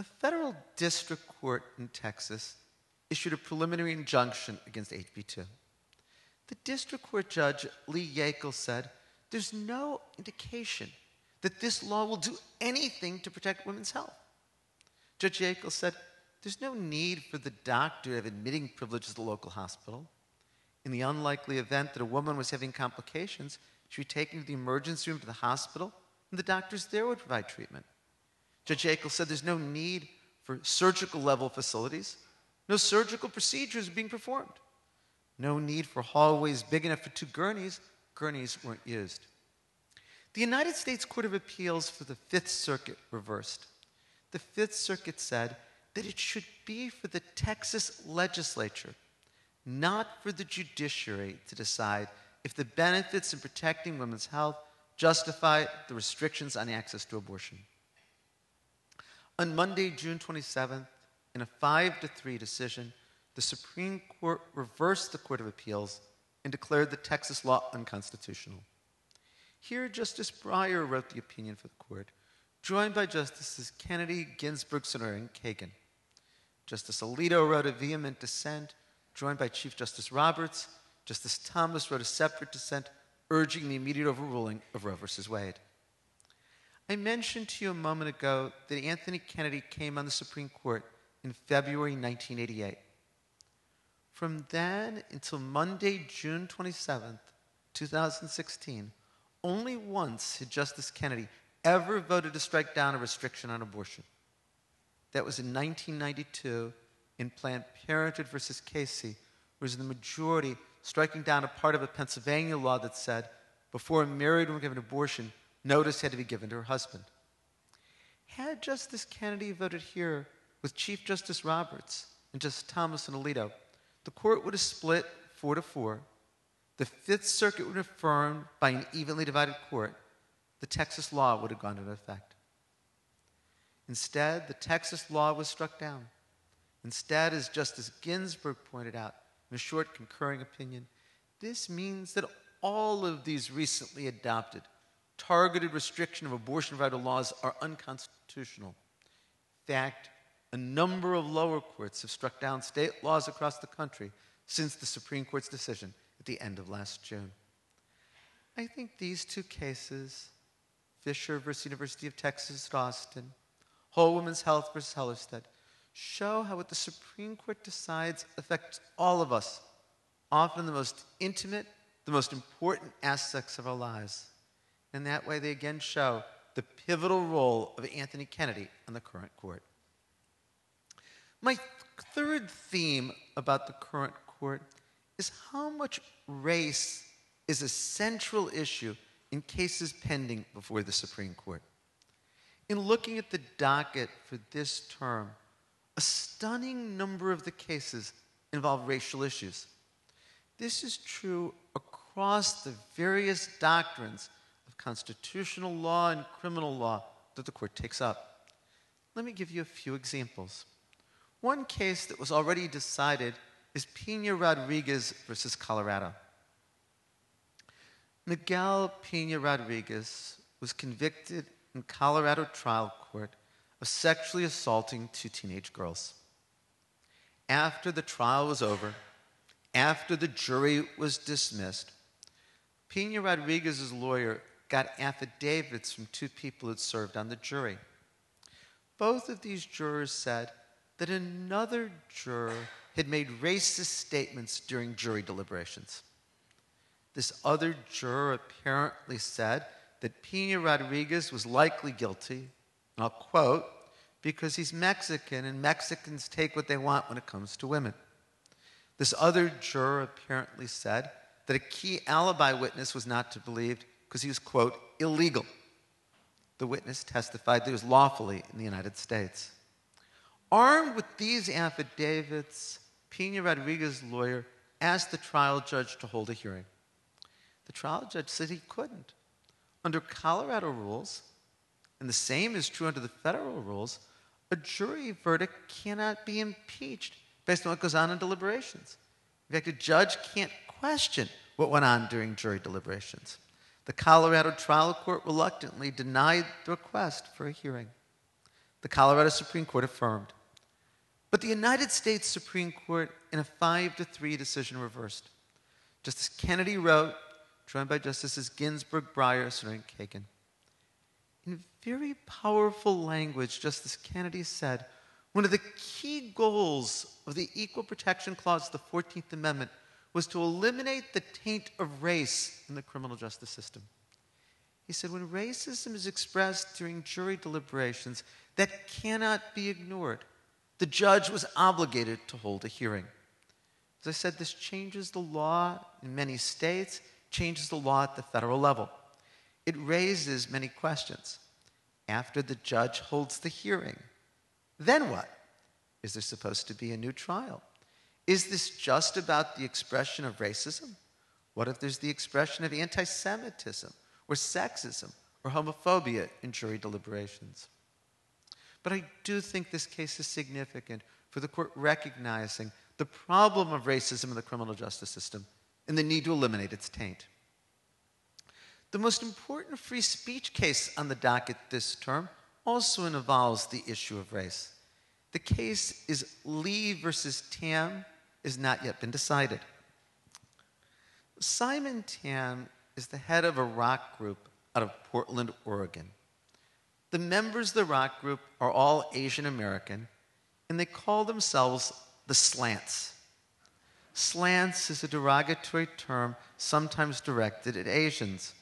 A federal district court in Texas issued a preliminary injunction against HB 2. The district court judge, Lee Yeakel, said there's no indication that this law will do anything to protect women's health. Judge Yeakel said there's no need for the doctor to have admitting privileges at the local hospital. In the unlikely event that a woman was having complications, she would be taken to the emergency room to the hospital, and the doctors there would provide treatment. Judge Yeakel said there's no need for surgical level facilities. No surgical procedures being performed. No need for hallways big enough for two gurneys. Gurneys weren't used. The United States Court of Appeals for the Fifth Circuit reversed. The Fifth Circuit said that it should be for the Texas legislature, not for the judiciary, to decide if the benefits in protecting women's health justify the restrictions on access to abortion. On Monday, June 27th, in a 5 to 3 decision, the Supreme Court reversed the Court of Appeals and declared the Texas law unconstitutional. Here, Justice Breyer wrote the opinion for the court, joined by Justices Kennedy, Ginsburg, Sotomayor, and Kagan. Justice Alito wrote a vehement dissent, joined by Chief Justice Roberts. Justice Thomas wrote a separate dissent, urging the immediate overruling of Roe v. Wade. I mentioned to you a moment ago that Anthony Kennedy came on the Supreme Court in February 1988. From then until Monday, June 27, 2016, only once had Justice Kennedy ever voted to strike down a restriction on abortion. That was in 1992 in Planned Parenthood versus Casey, where the majority striking down a part of a Pennsylvania law that said before a married woman gave an abortion, notice had to be given to her husband. Had Justice Kennedy voted here with Chief Justice Roberts and Justice Thomas and Alito, the court would have split four to four. The Fifth Circuit would have affirmed by an evenly divided court. The Texas law would have gone into effect. Instead, the Texas law was struck down. Instead, as Justice Ginsburg pointed out in a short concurring opinion, this means that all of these recently adopted targeted restriction of abortion vital laws are unconstitutional. In fact, a number of lower courts have struck down state laws across the country since the Supreme Court's decision at the end of last June. I think these two cases, Fisher versus University of Texas at Austin, Whole Woman's Health versus Hellerstedt, show how what the Supreme Court decides affects all of us, often the most intimate, the most important aspects of our lives. In that way, they again show the pivotal role of Anthony Kennedy on the current court. My third theme about the current court is how much race is a central issue in cases pending before the Supreme Court. In looking at the docket for this term, a stunning number of the cases involve racial issues. This is true across the various doctrines constitutional law and criminal law that the court takes up. Let me give you a few examples. One case that was already decided is Pena Rodriguez versus Colorado. Miguel Pena Rodriguez was convicted in Colorado trial court of sexually assaulting two teenage girls. After the trial was over, after the jury was dismissed, Pena Rodriguez's lawyer got affidavits from two people who had served on the jury. Both of these jurors said that another juror had made racist statements during jury deliberations. This other juror apparently said that Pena Rodriguez was likely guilty, and I'll quote, because he's Mexican and Mexicans take what they want when it comes to women. This other juror apparently said that a key alibi witness was not to be believed because he was, quote, illegal. The witness testified that he was lawfully in the United States. Armed with these affidavits, Pena Rodriguez's lawyer asked the trial judge to hold a hearing. The trial judge said he couldn't. Under Colorado rules, and the same is true under the federal rules, a jury verdict cannot be impeached based on what goes on in deliberations. In fact, a judge can't question what went on during jury deliberations. The Colorado trial court reluctantly denied the request for a hearing. the Colorado Supreme Court affirmed. But the United States Supreme Court, in a 5 to 3 decision, reversed. Justice Kennedy wrote, joined by Justices Ginsburg, Breyer, and Kagan. In very powerful language, Justice Kennedy said, one of the key goals of the Equal Protection Clause of the 14th Amendment was to eliminate the taint of race in the criminal justice system. He said, when racism is expressed during jury deliberations, that cannot be ignored. The judge was obligated to hold a hearing. As I said, this changes the law in many states, changes the law at the federal level. It raises many questions. After the judge holds the hearing, then what? Is there supposed to be a new trial? Is this just about the expression of racism? What if there's the expression of anti Semitism or sexism or homophobia in jury deliberations. But I do think this case is significant for the court recognizing the problem of racism in the criminal justice system and the need to eliminate its taint. The most important free speech case on the docket this term also involves the issue of race. The case is Lee versus Tam, has not yet been decided. Simon Tam is the head of a rock group out of Portland, Oregon. The members of the rock group are all Asian American, and they call themselves the Slants. Slants is a derogatory term sometimes directed at Asians.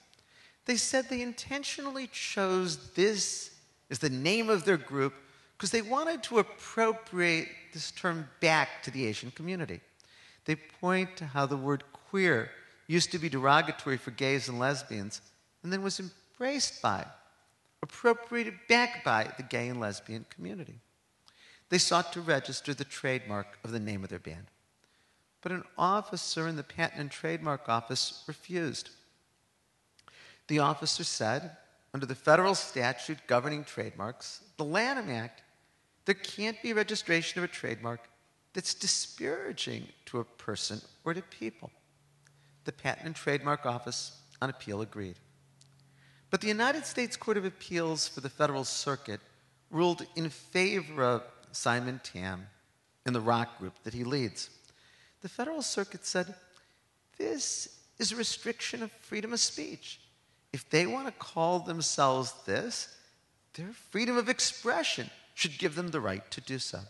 They said they intentionally chose this as the name of their group because they wanted to appropriate this term back to the Asian community. They point to how the word queer used to be derogatory for gays and lesbians, and then was embraced by, appropriated back by the gay and lesbian community. They sought to register the trademark of the name of their band. But an officer in the Patent and Trademark Office refused. The officer said, under the federal statute governing trademarks, the Lanham Act, there can't be registration of a trademark that's disparaging to a person or to people the Patent and Trademark Office on appeal agreed. But the United States Court of Appeals for the Federal Circuit ruled in favor of Simon Tam and the rock group that he leads. The Federal Circuit said this is a restriction of freedom of speech. If they want to call themselves this, their freedom of expression should give them the right to do so.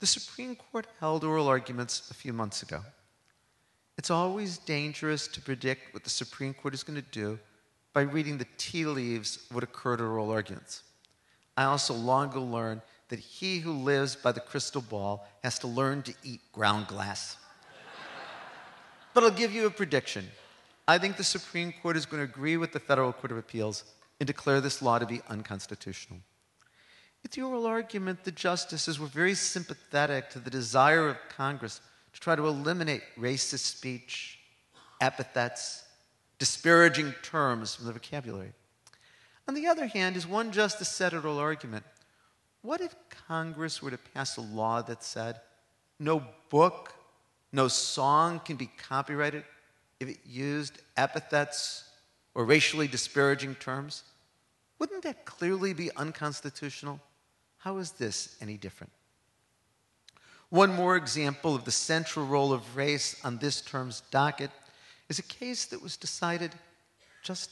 The Supreme Court held oral arguments a few months ago. It's always dangerous to predict what the Supreme Court is going to do by reading the tea leaves of what occurred at oral arguments. I also long ago learned that he who lives by the crystal ball has to learn to eat ground glass. but I'll give you a prediction. I think the Supreme Court is going to agree with the Federal Court of Appeals and declare this law to be unconstitutional. At the oral argument, the justices were very sympathetic to the desire of Congress to try to eliminate racist speech, epithets, disparaging terms from the vocabulary. On the other hand, as one justice said at oral argument, what if Congress were to pass a law that said no book, no song can be copyrighted if it used epithets or racially disparaging terms? Wouldn't that clearly be unconstitutional? How is this any different? One more example of the central role of race on this term's docket is a case that was decided just,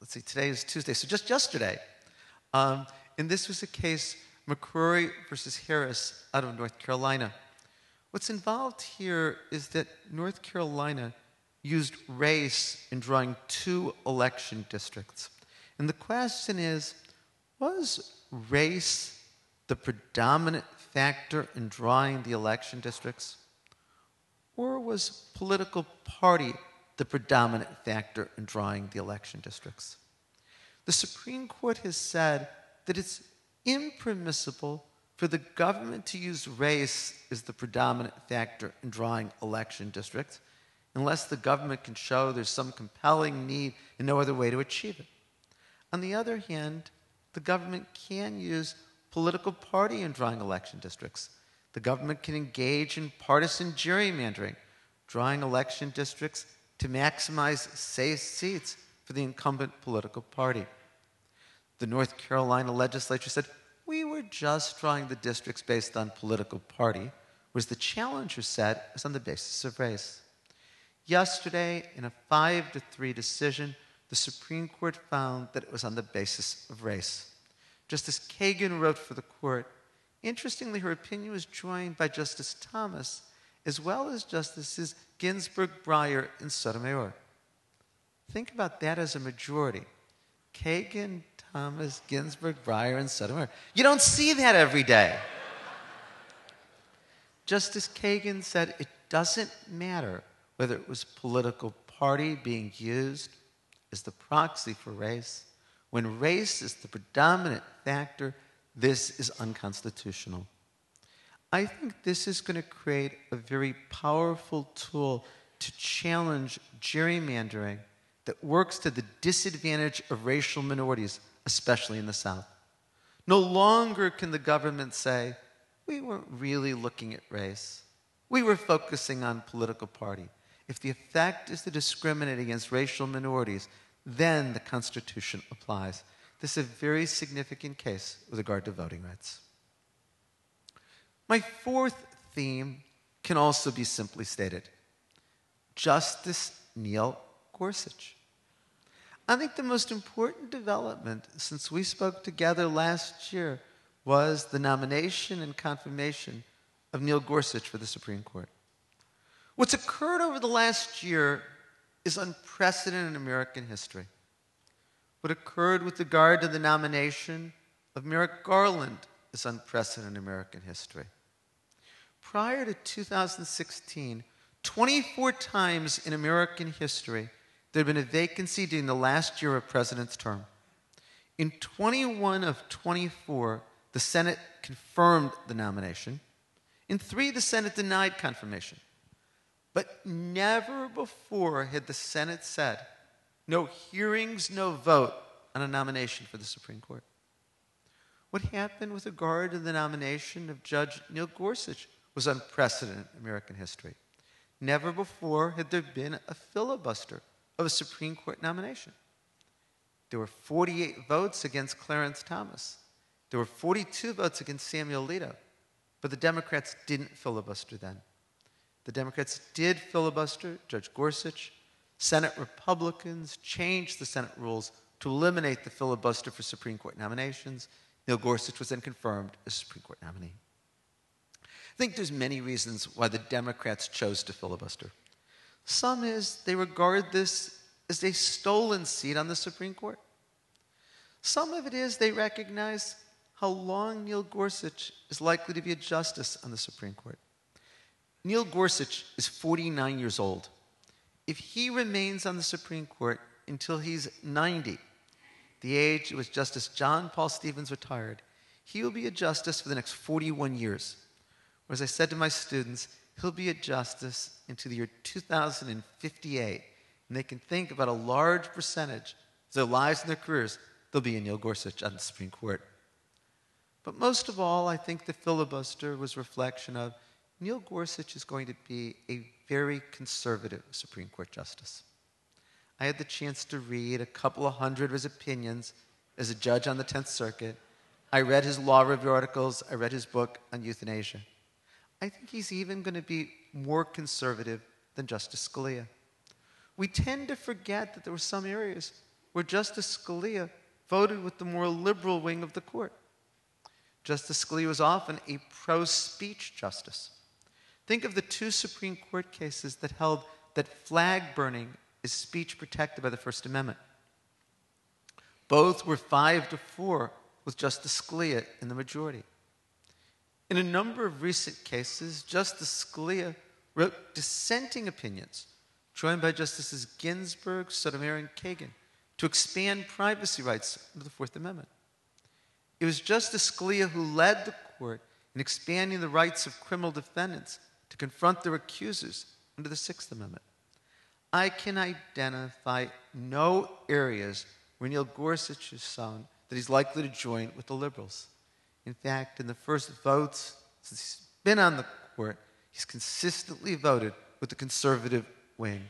let's see, today is Tuesday, so just yesterday. Um, and this was a case, McCrory versus Harris out of North Carolina. What's involved here is that North Carolina used race in drawing two election districts. And the question is was race the predominant factor in drawing the election districts? Or was political party the predominant factor in drawing the election districts? The Supreme Court has said that it's impermissible for the government to use race as the predominant factor in drawing election districts unless the government can show there's some compelling need and no other way to achieve it. On the other hand, the government can use political party in drawing election districts. The government can engage in partisan gerrymandering, drawing election districts to maximize safe seats for the incumbent political party. The North Carolina legislature said, we were just drawing the districts based on political party, whereas the challenger said it was on the basis of race. Yesterday, in a five to three decision, the Supreme Court found that it was on the basis of race. Justice Kagan wrote for the court. Interestingly, her opinion was joined by Justice Thomas, as well as Justices Ginsburg, Breyer, and Sotomayor. Think about that as a majority. Kagan, Thomas, Ginsburg, Breyer, and Sotomayor. You don't see that every day. Justice Kagan said it doesn't matter whether it was political party being used as the proxy for race. When race is the predominant factor, this is unconstitutional. I think this is going to create a very powerful tool to challenge gerrymandering that works to the disadvantage of racial minorities, especially in the South. No longer can the government say, we weren't really looking at race. We were focusing on political party. If the effect is to discriminate against racial minorities, then the Constitution applies. This is a very significant case with regard to voting rights. My fourth theme can also be simply stated Justice Neil Gorsuch. I think the most important development since we spoke together last year was the nomination and confirmation of Neil Gorsuch for the Supreme Court. What's occurred over the last year is unprecedented in American history. What occurred with regard to the nomination of Merrick Garland is unprecedented in American history. Prior to 2016, 24 times in American history, there had been a vacancy during the last year of a president's term. In 21 of 24, the Senate confirmed the nomination. In three, the Senate denied confirmation. But never before had the Senate said, no hearings, no vote on a nomination for the Supreme Court. What happened with regard to the nomination of Judge Neil Gorsuch was unprecedented in American history. Never before had there been a filibuster of a Supreme Court nomination. There were 48 votes against Clarence Thomas. There were 42 votes against Samuel Alito. But the Democrats didn't filibuster then. The Democrats did filibuster Judge Gorsuch. Senate Republicans changed the Senate rules to eliminate the filibuster for Supreme Court nominations. Neil Gorsuch was then confirmed as Supreme Court nominee. I think there's many reasons why the Democrats chose to filibuster. Some is they regard this as a stolen seat on the Supreme Court. Some of it is they recognize how long Neil Gorsuch is likely to be a justice on the Supreme Court. Neil Gorsuch is 49 years old. If he remains on the Supreme Court until he's 90, the age at which Justice John Paul Stevens retired, he will be a justice for the next 41 years. Or as I said to my students, he'll be a justice into the year 2058. And they can think about a large percentage of their lives and their careers, they'll be in Neil Gorsuch on the Supreme Court. But most of all, I think the filibuster was reflection of Neil Gorsuch is going to be a very conservative Supreme Court justice. I had the chance to read a couple of hundred of his opinions as a judge on the 10th Circuit. I read his law review articles, I read his book on euthanasia. I think he's even going to be more conservative than Justice Scalia. We tend to forget that there were some areas where Justice Scalia voted with the more liberal wing of the court. Justice Scalia was often a pro speech justice. Think of the two Supreme Court cases that held that flag burning is speech protected by the First Amendment. Both were five to four with Justice Scalia in the majority. In a number of recent cases, Justice Scalia wrote dissenting opinions, joined by Justices Ginsburg, Sotomayor, and Kagan, to expand privacy rights under the Fourth Amendment. It was Justice Scalia who led the court in expanding the rights of criminal defendants to confront their accusers under the Sixth Amendment. I can identify no areas where Neil Gorsuch has shown that he's likely to join with the liberals. In fact, in the first votes since he's been on the court, he's consistently voted with the conservative wing.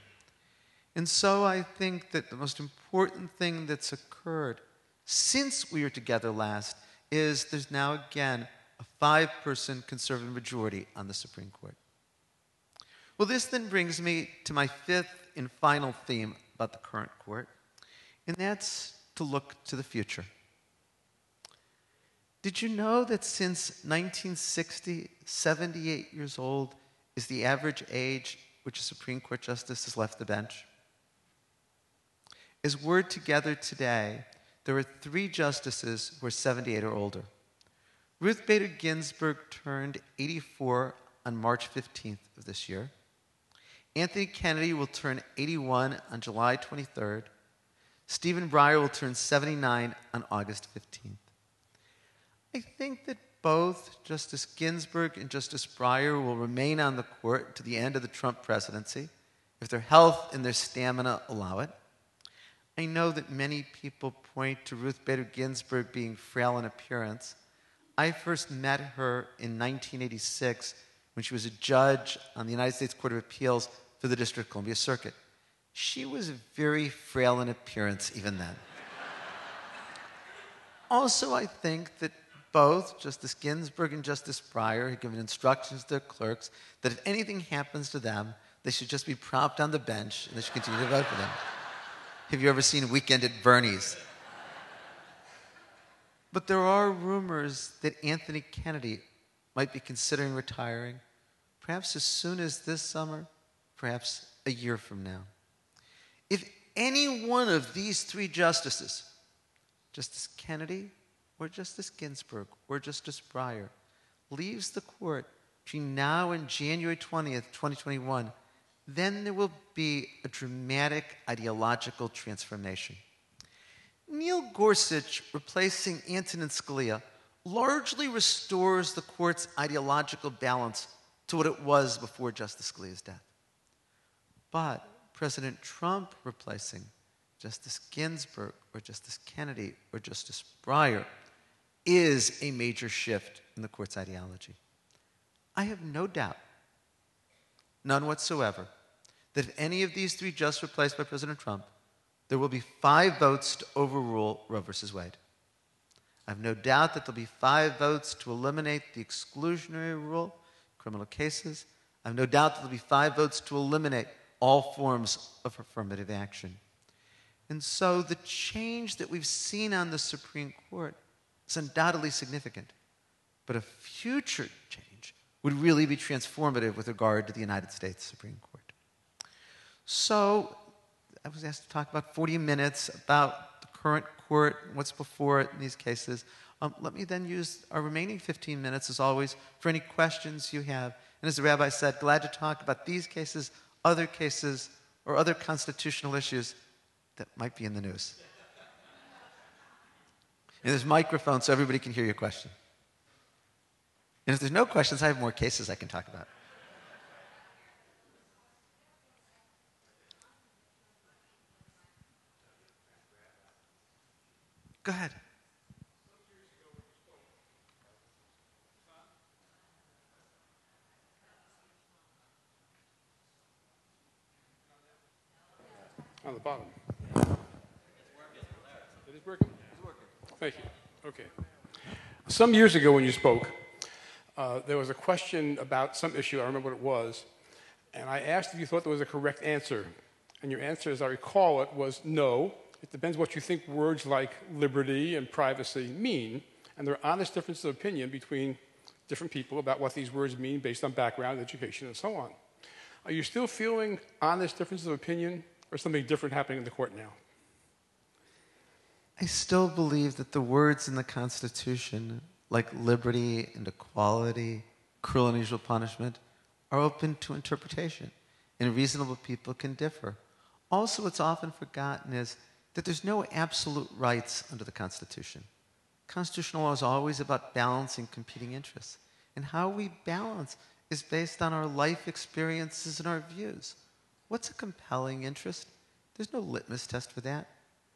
And so I think that the most important thing that's occurred since we were together last is there's now again a five person conservative majority on the Supreme Court. Well, this then brings me to my fifth and final theme about the current court, and that's to look to the future. Did you know that since 1960, 78 years old is the average age which a Supreme Court justice has left the bench? As we're together today, there are three justices who are 78 or older. Ruth Bader Ginsburg turned 84 on March 15th of this year. Anthony Kennedy will turn 81 on July 23rd. Stephen Breyer will turn 79 on August 15th. I think that both Justice Ginsburg and Justice Breyer will remain on the court to the end of the Trump presidency if their health and their stamina allow it. I know that many people point to Ruth Bader Ginsburg being frail in appearance. I first met her in 1986 when she was a judge on the United States Court of Appeals for the District of Columbia Circuit. She was very frail in appearance even then. also, I think that both Justice Ginsburg and Justice Breyer had given instructions to their clerks that if anything happens to them, they should just be propped on the bench and they should continue to vote for them. Have you ever seen Weekend at Bernie's? But there are rumors that Anthony Kennedy might be considering retiring, perhaps as soon as this summer, perhaps a year from now. If any one of these three justices, Justice Kennedy, or Justice Ginsburg, or Justice Breyer, leaves the court between now and January 20th, 2021, then there will be a dramatic ideological transformation. Neil Gorsuch replacing Antonin Scalia largely restores the court's ideological balance to what it was before Justice Scalia's death. But President Trump replacing Justice Ginsburg or Justice Kennedy or Justice Breyer is a major shift in the court's ideology. I have no doubt none whatsoever, that if any of these three just replaced by President Trump, there will be five votes to overrule Roe v. Wade. I have no doubt that there'll be five votes to eliminate the exclusionary rule, criminal cases. I have no doubt that there'll be five votes to eliminate all forms of affirmative action. And so the change that we've seen on the Supreme Court is undoubtedly significant. But a future change would really be transformative with regard to the United States Supreme Court. So I was asked to talk about 40 minutes about the current court, what's before it in these cases. Um, let me then use our remaining 15 minutes, as always, for any questions you have. And as the rabbi said, glad to talk about these cases, other cases, or other constitutional issues that might be in the news. And there's microphones so everybody can hear your question. And if there's no questions, I have more cases I can talk about. Go ahead. On the bottom. It is working? Thank you. Okay. Some years ago when you spoke, uh, there was a question about some issue, I remember what it was, and I asked if you thought there was a correct answer. And your answer, as I recall it, was no. It depends what you think words like liberty and privacy mean, and there are honest differences of opinion between different people about what these words mean based on background, education, and so on. Are you still feeling honest differences of opinion, or something different happening in the court now? I still believe that the words in the Constitution like liberty and equality, cruel and unusual punishment, are open to interpretation, and reasonable people can differ. Also, what's often forgotten is that there's no absolute rights under the Constitution. Constitutional law is always about balancing competing interests. And how we balance is based on our life experiences and our views. What's a compelling interest? There's no litmus test for that.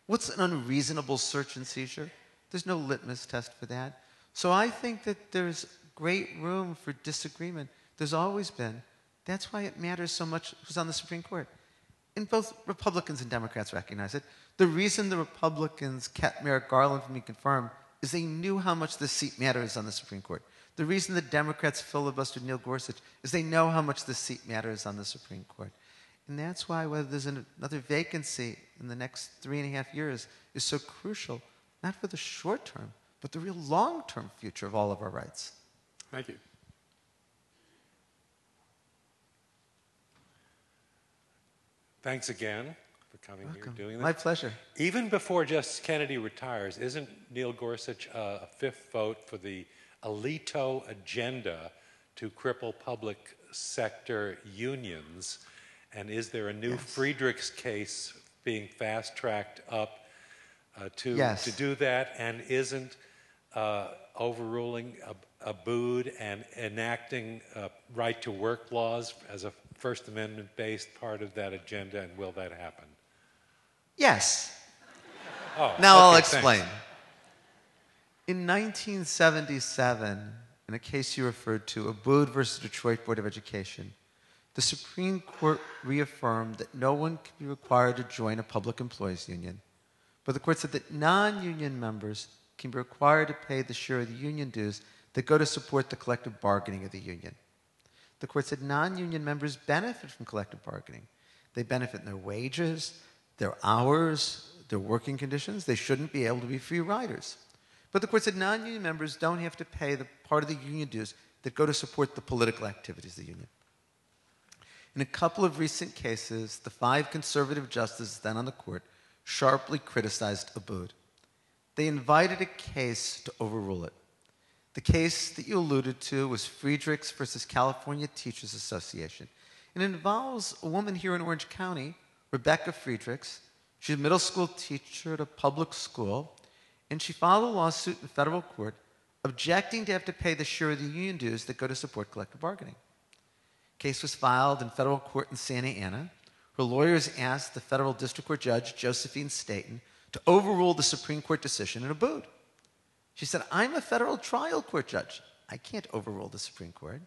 What's an unreasonable search and seizure? There's no litmus test for that. So I think that there's great room for disagreement. There's always been. That's why it matters so much who's on the Supreme Court. And both Republicans and Democrats recognize it. The reason the Republicans kept Merrick Garland from being confirmed is they knew how much this seat matters on the Supreme Court. The reason the Democrats filibustered Neil Gorsuch is they know how much this seat matters on the Supreme Court. And that's why whether there's another vacancy in the next three and a half years is so crucial, not for the short term, but the real long term future of all of our rights. Thank you. Thanks again for coming Welcome. here, doing this. My pleasure. Even before Justice Kennedy retires, isn't Neil Gorsuch uh, a fifth vote for the Alito agenda to cripple public sector unions? And is there a new Yes. Friedrichs case being fast tracked up uh, to, Yes. to do that? And isn't uh, overruling Ab- Abood and enacting uh, right to work laws as a First Amendment based part of that agenda? And will that happen? Yes. Oh, Now I'll explain. thanks. In 1977, in a case you referred to, Abood versus Detroit Board of Education, the Supreme Court reaffirmed that no one can be required to join a public employees union. But the court said that non union members can be required to pay the share of the union dues that go to support the collective bargaining of the union. The court said non union members benefit from collective bargaining. They benefit in their wages, their hours, their working conditions. They shouldn't be able to be free riders. But the court said non union members don't have to pay the part of the union dues that go to support the political activities of the union. In a couple of recent cases, the five conservative justices then on the court sharply criticized Abood. They invited a case to overrule it. The case that you alluded to was Friedrichs versus California Teachers Association. It involves a woman here in Orange County, Rebecca Friedrichs. She's a middle school teacher at a public school, and she filed a lawsuit in federal court objecting to have to pay the share of the union dues that go to support collective bargaining. Case was filed in federal court in Santa Ana. Her lawyers asked the federal district court judge, Josephine Staton, to overrule the Supreme Court decision in Abood. She said, I'm a federal trial court judge. I can't overrule the Supreme Court.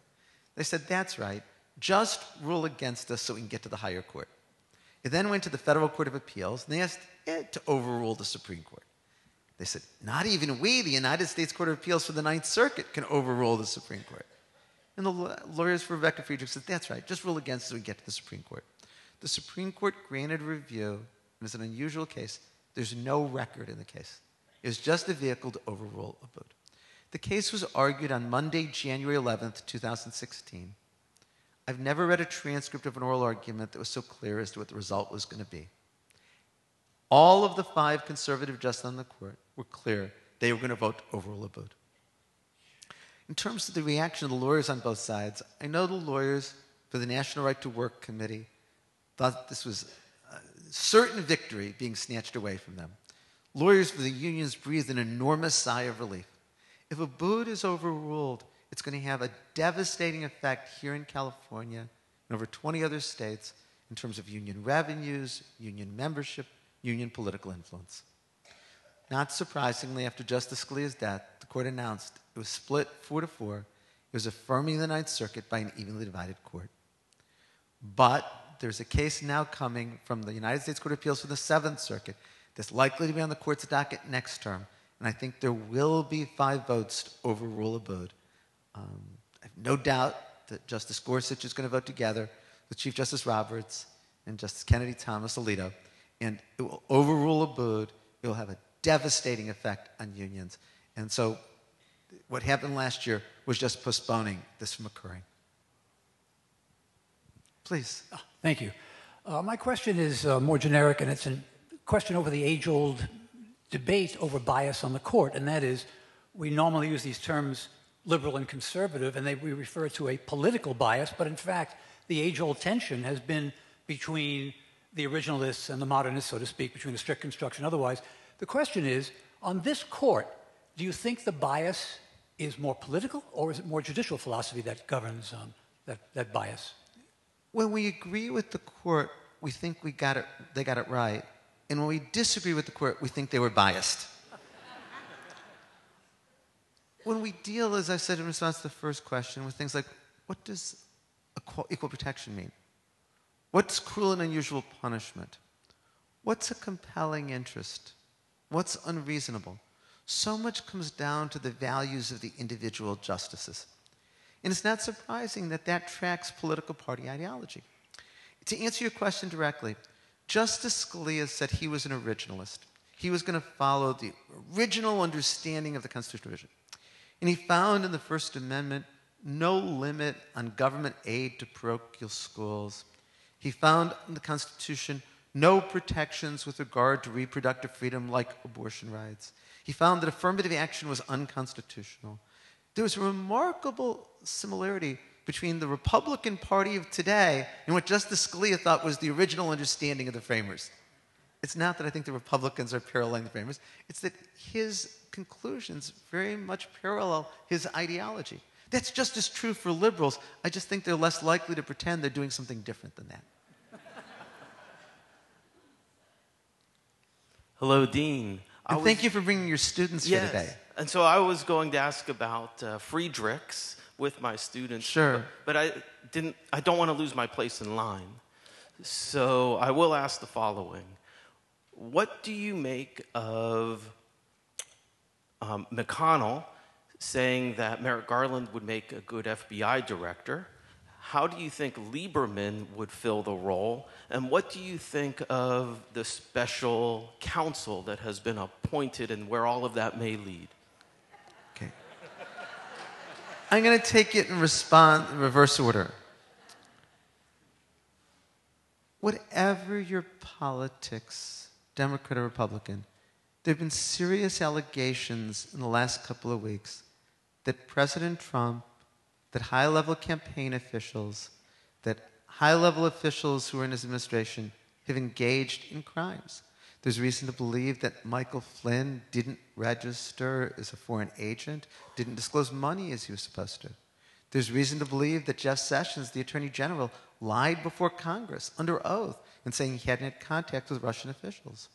They said, That's right. Just rule against us so we can get to the higher court. It then went to the Federal Court of Appeals and they asked it to overrule the Supreme Court. They said, Not even we, the United States Court of Appeals for the Ninth Circuit, can overrule the Supreme Court. And the lawyers for Rebecca Friedrich said, That's right, just rule against so we get to the Supreme Court. The Supreme Court granted review, and it's an unusual case. There's no record in the case. It was just a vehicle to overrule Abood. The case was argued on Monday, January 11th, 2016. I've never read a transcript of an oral argument that was so clear as to what the result was going to be. All of the five conservative justices on the court were clear they were going to vote to overrule Abood. In terms of the reaction of the lawyers on both sides, I know the lawyers for the National Right to Work Committee thought this was a certain victory being snatched away from them. Lawyers for the unions breathed an enormous sigh of relief. If Abood is overruled, it's going to have a devastating effect here in California and over 20 other states in terms of union revenues, union membership, union political influence. Not surprisingly, after Justice Scalia's death, court announced it was split four to four. It was affirming the Ninth Circuit by an evenly divided court. But there's a case now coming from the United States Court of Appeals for the Seventh Circuit that's likely to be on the court's docket next term. And I think there will be five votes to overrule Abood. Um, I have no doubt that Justice Gorsuch is going to vote together with Chief Justice Roberts and Justice Kennedy Thomas Alito, and it will overrule Abood. It will have a devastating effect on unions. And so what happened last year was just postponing this from occurring. Please. Thank you. Uh, my question is uh, more generic, and it's a question over the age old debate over bias on the court, and that is we normally use these terms liberal and conservative, and they, we refer to a political bias, but in fact, the age old tension has been between the originalists and the modernists, so to speak, between the strict construction otherwise. The question is on this court, do you think the bias is more political, or is it more judicial philosophy that governs um, that, that bias? When we agree with the court, we think we got it, they got it right. And when we disagree with the court, we think they were biased. when we deal, as I said in response to the first question, with things like what does equal, equal protection mean? What's cruel and unusual punishment? What's a compelling interest? What's unreasonable? So much comes down to the values of the individual justices. And it's not surprising that that tracks political party ideology. To answer your question directly, Justice Scalia said he was an originalist. He was going to follow the original understanding of the Constitutional. And he found in the First Amendment no limit on government aid to parochial schools. He found in the Constitution no protections with regard to reproductive freedom like abortion rights. He found that affirmative action was unconstitutional. There was a remarkable similarity between the Republican Party of today and what Justice Scalia thought was the original understanding of the framers. It's not that I think the Republicans are paralleling the framers, it's that his conclusions very much parallel his ideology. That's just as true for liberals. I just think they're less likely to pretend they're doing something different than that. Hello, Dean. And thank you for bringing your students yes. here today. And so I was going to ask about uh, Friedrichs with my students. Sure. But, but I didn't. I don't want to lose my place in line. So I will ask the following: What do you make of um, McConnell saying that Merrick Garland would make a good FBI director? How do you think Lieberman would fill the role? And what do you think of the special counsel that has been appointed and where all of that may lead? Okay. I'm going to take it in response, reverse order. Whatever your politics, Democrat or Republican, there have been serious allegations in the last couple of weeks that President Trump that high level campaign officials, that high level officials who are in his administration have engaged in crimes. There's reason to believe that Michael Flynn didn't register as a foreign agent, didn't disclose money as he was supposed to. There's reason to believe that Jeff Sessions, the Attorney General, lied before Congress under oath in saying he hadn't had contact with Russian officials.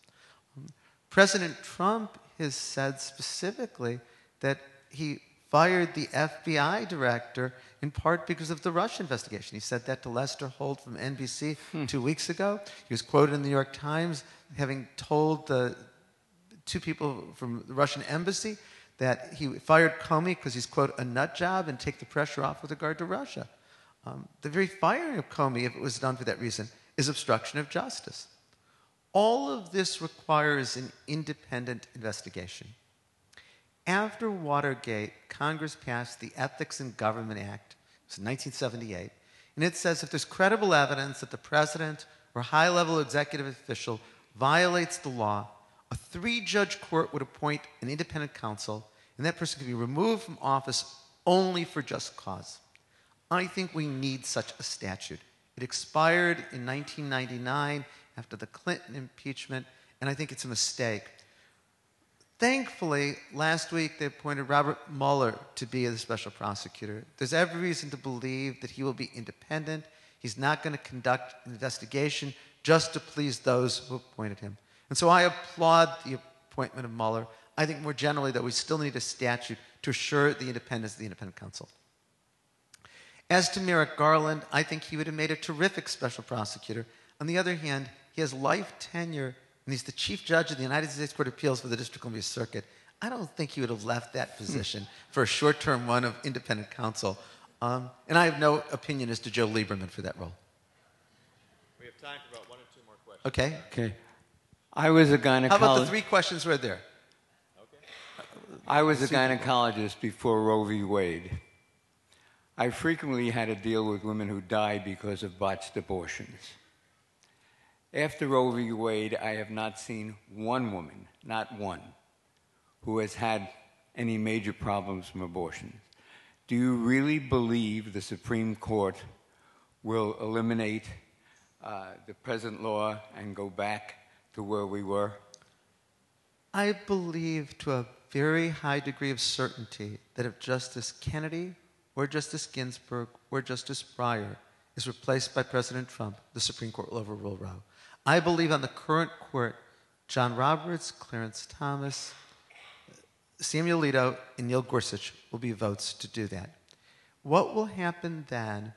President Trump has said specifically that he fired the FBI director in part because of the Russia investigation. He said that to Lester Holt from NBC hmm. two weeks ago. He was quoted in the New York Times having told the two people from the Russian embassy that he fired Comey because he's, quote, a nut job and take the pressure off with regard to Russia. Um, the very firing of Comey, if it was done for that reason, is obstruction of justice. All of this requires an independent investigation. After Watergate, Congress passed the Ethics in Government Act. It was in 1978. And it says if there's credible evidence that the president or high level executive official violates the law, a three judge court would appoint an independent counsel, and that person could be removed from office only for just cause. I think we need such a statute. It expired in 1999 after the Clinton impeachment, and I think it's a mistake. Thankfully, last week they appointed Robert Mueller to be the special prosecutor. There's every reason to believe that he will be independent. He's not going to conduct an investigation just to please those who appointed him. And so I applaud the appointment of Mueller. I think more generally that we still need a statute to assure the independence of the independent counsel. As to Merrick Garland, I think he would have made a terrific special prosecutor. On the other hand, he has life tenure and he's the chief judge of the United States Court of Appeals for the District of Columbia Circuit. I don't think he would have left that position for a short term run of independent counsel. Um, and I have no opinion as to Joe Lieberman for that role. We have time for about one or two more questions. Okay. Okay. I was a gynecologist. How about the three questions right there? Okay. I was a gynecologist before Roe v. Wade. I frequently had to deal with women who died because of botched abortions. After Roe v. Wade, I have not seen one woman, not one, who has had any major problems from abortion. Do you really believe the Supreme Court will eliminate uh, the present law and go back to where we were? I believe to a very high degree of certainty that if Justice Kennedy or Justice Ginsburg or Justice Breyer is replaced by President Trump, the Supreme Court will overrule Roe. I believe on the current court, John Roberts, Clarence Thomas, Samuel Alito, and Neil Gorsuch will be votes to do that. What will happen then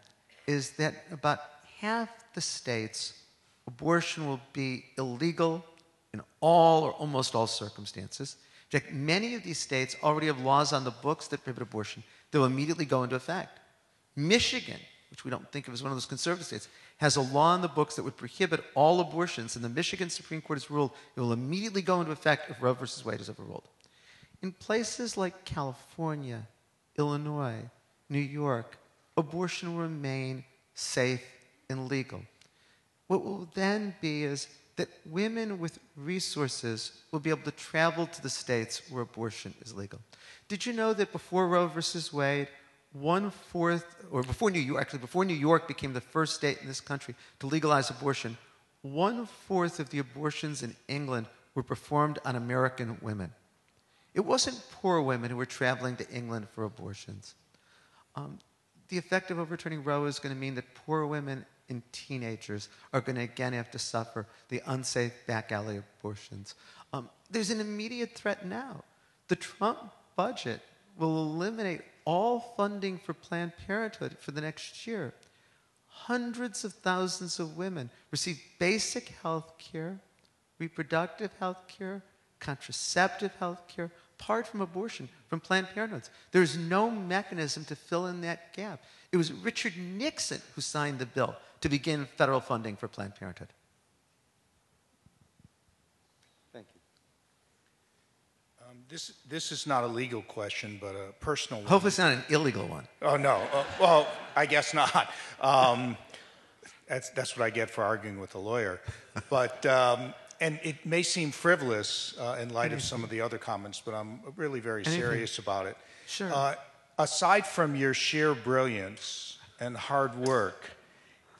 is that about half the states, abortion will be illegal in all or almost all circumstances. In fact, many of these states already have laws on the books that prohibit abortion that will immediately go into effect. Michigan, which we don't think of as one of those conservative states, has a law in the books that would prohibit all abortions, and the Michigan Supreme Court has ruled it will immediately go into effect if Roe versus Wade is overruled. In places like California, Illinois, New York, abortion will remain safe and legal. What will then be is that women with resources will be able to travel to the states where abortion is legal. Did you know that before Roe versus Wade, one fourth, or before New York, actually, before New York became the first state in this country to legalize abortion, one fourth of the abortions in England were performed on American women. It wasn't poor women who were traveling to England for abortions. Um, the effect of overturning Roe is going to mean that poor women and teenagers are going to again have to suffer the unsafe back alley abortions. Um, there's an immediate threat now. The Trump budget will eliminate all funding for Planned Parenthood for the next year. Hundreds of thousands of women receive basic health care, reproductive health care, contraceptive health care, apart from abortion, from Planned Parenthood. There's no mechanism to fill in that gap. It was Richard Nixon who signed the bill to begin federal funding for Planned Parenthood. Thank you. Um, this, this is not a legal question, but a personal one. Hopefully, it's not an illegal one. Oh, no. Uh, well, I guess not. Um, that's, that's what I get for arguing with a lawyer. But, um, and it may seem frivolous uh, in light of some of the other comments, but I'm really very Anything. serious about it. Sure. Uh, aside from your sheer brilliance and hard work,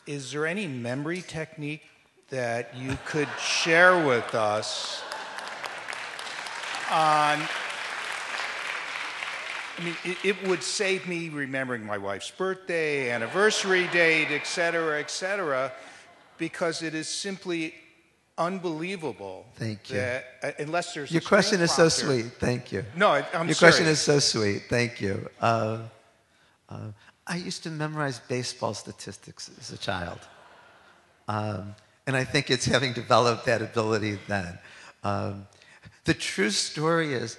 is there any memory technique that you could share with us on I mean, it, it, would save me remembering my wife's birthday, anniversary date, et cetera, et cetera, because it is simply unbelievable. Thank you. That, uh, unless there's your question is so sweet. Thank you. No, I, am Your serious. question is so sweet. Thank you. Uh, uh, I used to memorize baseball statistics as a child. Um, and I think it's having developed that ability then. Um, the true story is,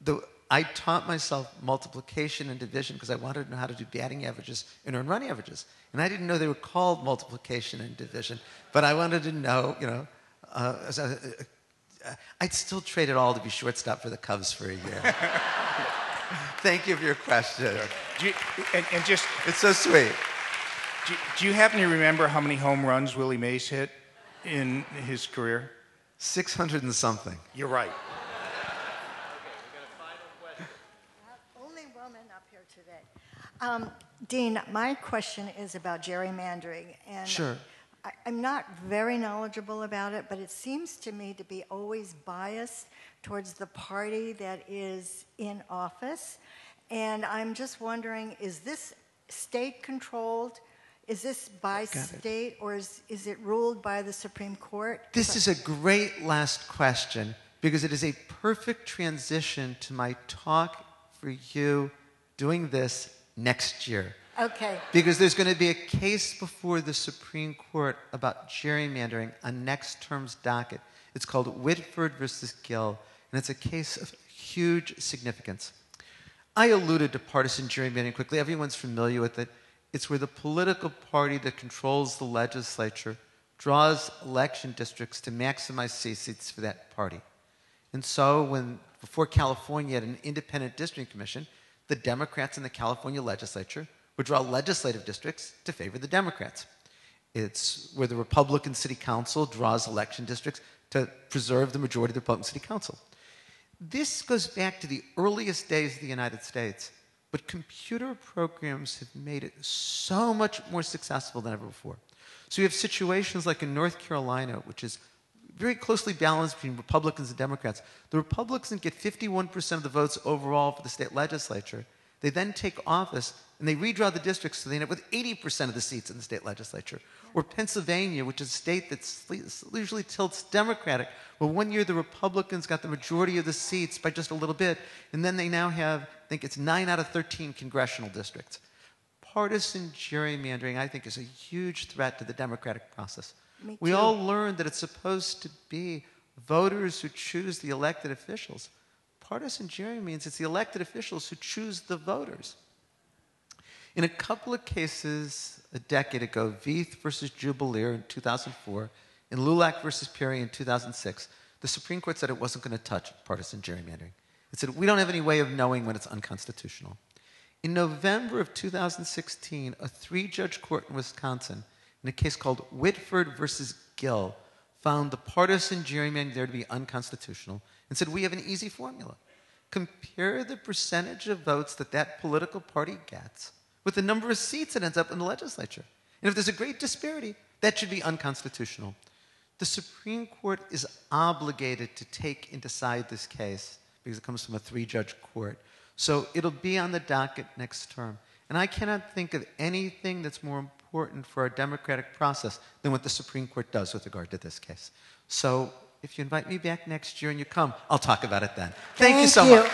the, I taught myself multiplication and division because I wanted to know how to do batting averages and earn run averages. And I didn't know they were called multiplication and division, but I wanted to know, you know, uh, uh, I'd still trade it all to be shortstop for the Cubs for a year. Thank you for your question. You, and, and, just, it's so sweet. Do, do you happen to remember how many home runs Willie Mays hit in his career? 600 and something. You're right. Okay, we've got a final question. Only woman up here today. Um, Dean, my question is about gerrymandering. And sure. I, I'm not very knowledgeable about it, but it seems to me to be always biased towards the party that is in office. And I'm just wondering is this state controlled? Is this by state or is, is it ruled by the Supreme Court? This is a great last question because it is a perfect transition to my talk for you doing this next year. Okay. Because there's going to be a case before the Supreme Court about gerrymandering on next term's docket. It's called Whitford versus Gill, and it's a case of huge significance. I alluded to partisan gerrymandering quickly. Everyone's familiar with it. It's where the political party that controls the legislature draws election districts to maximize seats for that party. And so, when before California had an independent district commission, the Democrats in the California legislature would draw legislative districts to favor the Democrats. It's where the Republican City Council draws election districts to preserve the majority of the Republican City Council. This goes back to the earliest days of the United States, but computer programs have made it so much more successful than ever before. So you have situations like in North Carolina, which is very closely balanced between Republicans and Democrats. The Republicans get 51% of the votes overall for the state legislature. They then take office and they redraw the districts so they end up with 80% of the seats in the state legislature. Or Pennsylvania, which is a state that usually tilts Democratic. Well, one year the Republicans got the majority of the seats by just a little bit, and then they now have, I think it's 9 out of 13 congressional districts. Partisan gerrymandering, I think, is a huge threat to the democratic process. We all learned that it's supposed to be voters who choose the elected officials. Partisan gerrymandering means it's the elected officials who choose the voters. In a couple of cases a decade ago, Vieth versus Jubelirer in 2004, and LULAC versus Perry in 2006, the Supreme Court said it wasn't going to touch partisan gerrymandering. It said, we don't have any way of knowing when it's unconstitutional. In November of 2016, a three judge court in Wisconsin, in a case called Whitford versus Gill, found the partisan gerrymandering there to be unconstitutional and said, we have an easy formula. Compare the percentage of votes that that political party gets with the number of seats it ends up in the legislature. And if there's a great disparity, that should be unconstitutional. The Supreme Court is obligated to take and decide this case because it comes from a three judge court. So it'll be on the docket next term. And I cannot think of anything that's more important for our democratic process than what the Supreme Court does with regard to this case. So if you invite me back next year and you come, I'll talk about it then. Thank, Thank you so you. much.